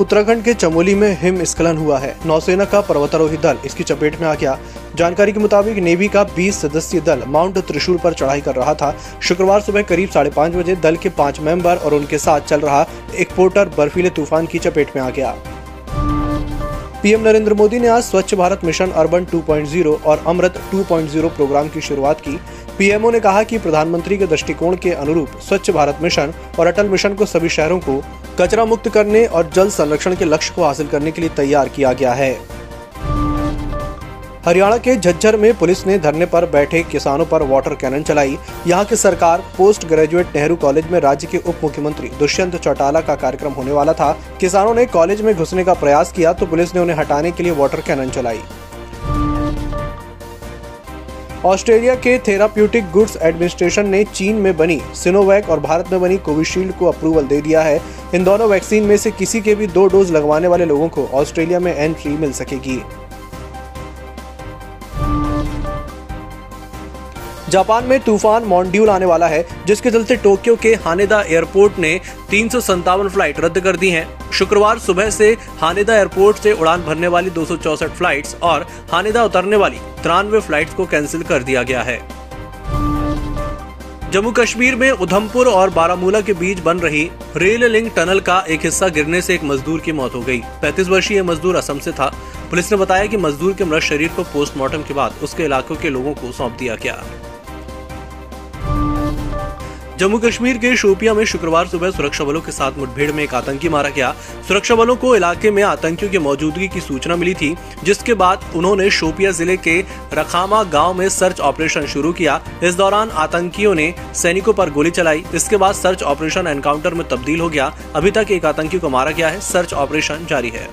उत्तराखंड के चमोली में हिमस्खलन हुआ है। नौसेना का पर्वतारोही दल इसकी चपेट में आ गया। जानकारी के मुताबिक नेवी का 20 सदस्यीय दल माउंट त्रिशूल पर चढ़ाई कर रहा था। शुक्रवार सुबह करीब साढ़े पाँच बजे दल के पाँच मेंबर और उनके साथ चल रहा एक पोर्टर बर्फीले तूफ़ान की चपेट में आ गया। पीएम नरेंद्र मोदी ने आज स्वच्छ भारत मिशन अर्बन 2.0 और अमृत 2.0 प्रोग्राम की शुरुआत की। पीएमओ ने कहा कि प्रधानमंत्री के दृष्टिकोण के अनुरूप स्वच्छ भारत मिशन और अटल मिशन को सभी शहरों को कचरा मुक्त करने और जल संरक्षण के लक्ष्य को हासिल करने के लिए तैयार किया गया है। हरियाणा के झज्जर में पुलिस ने धरने पर बैठे किसानों पर वाटर कैनन चलाई। यहाँ की सरकार पोस्ट ग्रेजुएट नेहरू कॉलेज में राज्य के उप मुख्यमंत्री दुष्यंत चौटाला का कार्यक्रम होने वाला था। किसानों ने कॉलेज में घुसने का प्रयास किया तो पुलिस ने उन्हें हटाने के लिए वाटर कैनन चलाई। ऑस्ट्रेलिया के थेराप्यूटिक गुड्स एडमिनिस्ट्रेशन ने चीन में बनी सिनोवैक और भारत में बनी कोविशील्ड को अप्रूवल दे दिया है। इन दोनों वैक्सीन में से किसी के भी दो डोज लगवाने वाले लोगों को ऑस्ट्रेलिया में एंट्री मिल सकेगी। जापान में तूफ़ान मॉन्ड्यूल आने वाला है, जिसके चलते टोक्यो के हानेदा एयरपोर्ट ने तीन सौ सत्तावन फ़्लाइट रद्द कर दी हैं। शुक्रवार सुबह से हानेदा एयरपोर्ट से उड़ान भरने वाली दो फ्लाइट्स और हानेदा उतरने वाली तिरानवे फ्लाइट्स को कैंसिल कर दिया गया है। जम्मू कश्मीर में उधमपुर और बारामूला के बीच बन रही रेल लिंक टनल का एक हिस्सा गिरने से एक मजदूर की मौत हो गई। 35 वर्षीय मजदूर असम से था। पुलिस ने बताया कि मजदूर के मृत शरीर को पोस्टमार्टम के बाद उसके इलाकों के लोगों को सौंप दिया गया। जम्मू कश्मीर के शोपिया में शुक्रवार सुबह सुरक्षा बलों के साथ मुठभेड़ में एक आतंकी मारा गया। सुरक्षा बलों को इलाके में आतंकियों की मौजूदगी की सूचना मिली थी, जिसके बाद उन्होंने शोपिया ज़िले के रखामा गाँव में सर्च ऑपरेशन शुरू किया। इस दौरान आतंकियों ने सैनिकों पर गोली चलाई। इसके बाद सर्च ऑपरेशन एनकाउंटर में तब्दील हो गया। अभी तक एक आतंकी को मारा गया है। सर्च ऑपरेशन जारी है।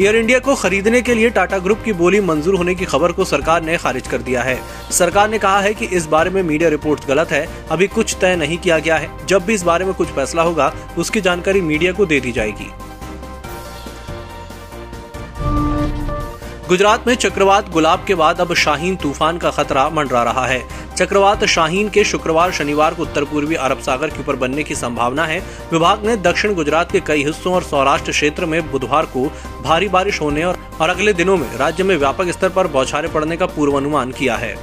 एयर इंडिया को खरीदने के लिए टाटा ग्रुप की बोली मंजूर होने की खबर को सरकार ने खारिज कर दिया है। सरकार ने कहा है कि इस बारे में मीडिया रिपोर्ट गलत है। अभी कुछ तय नहीं किया गया है। जब भी इस बारे में कुछ फैसला होगा, उसकी जानकारी मीडिया को दे दी जाएगी। गुजरात में चक्रवात गुलाब के बाद अब शाहीन तूफ़ान का खतरा मंडरा रहा है। चक्रवात शाहीन के शुक्रवार शनिवार को उत्तर पूर्वी अरब सागर के ऊपर बनने की संभावना है। विभाग ने दक्षिण गुजरात के कई हिस्सों और सौराष्ट्र क्षेत्र में बुधवार को भारी बारिश होने और, और अगले दिनों में राज्य में व्यापक स्तर पर बौछारे पड़ने का पूर्वानुमान किया है।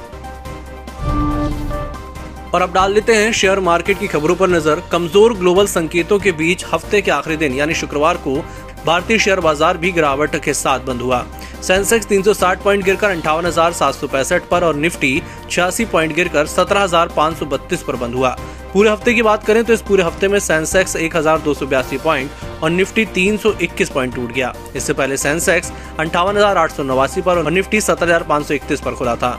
और अब डाल लेते हैं शेयर मार्केट की खबरों पर नज़र। कमज़ोर ग्लोबल संकेतों के बीच हफ़्ते के आखिरी दिन यानी शुक्रवार को भारतीय शेयर बाज़ार भी गिरावट के साथ बंद हुआ। सेंसेक्स 360 पॉइंट गिरकर अंठावन पर और निफ्टी छियासी पॉइंट गिरकर सत्रह पर बंद हुआ। पूरे हफ़्ते की बात करें तो इस पूरे हफ़्ते में सेंसेक्स एक हज़ार दो सौ बयासी पॉइंट और निफ्टी तीन सौ इक्कीस पॉइंट टूट गया। इससे पहले सेंसेक्स अंठावन पर और निफ्टी सत्तर हज़ार पाँच सौ इकतीस पर खुला था।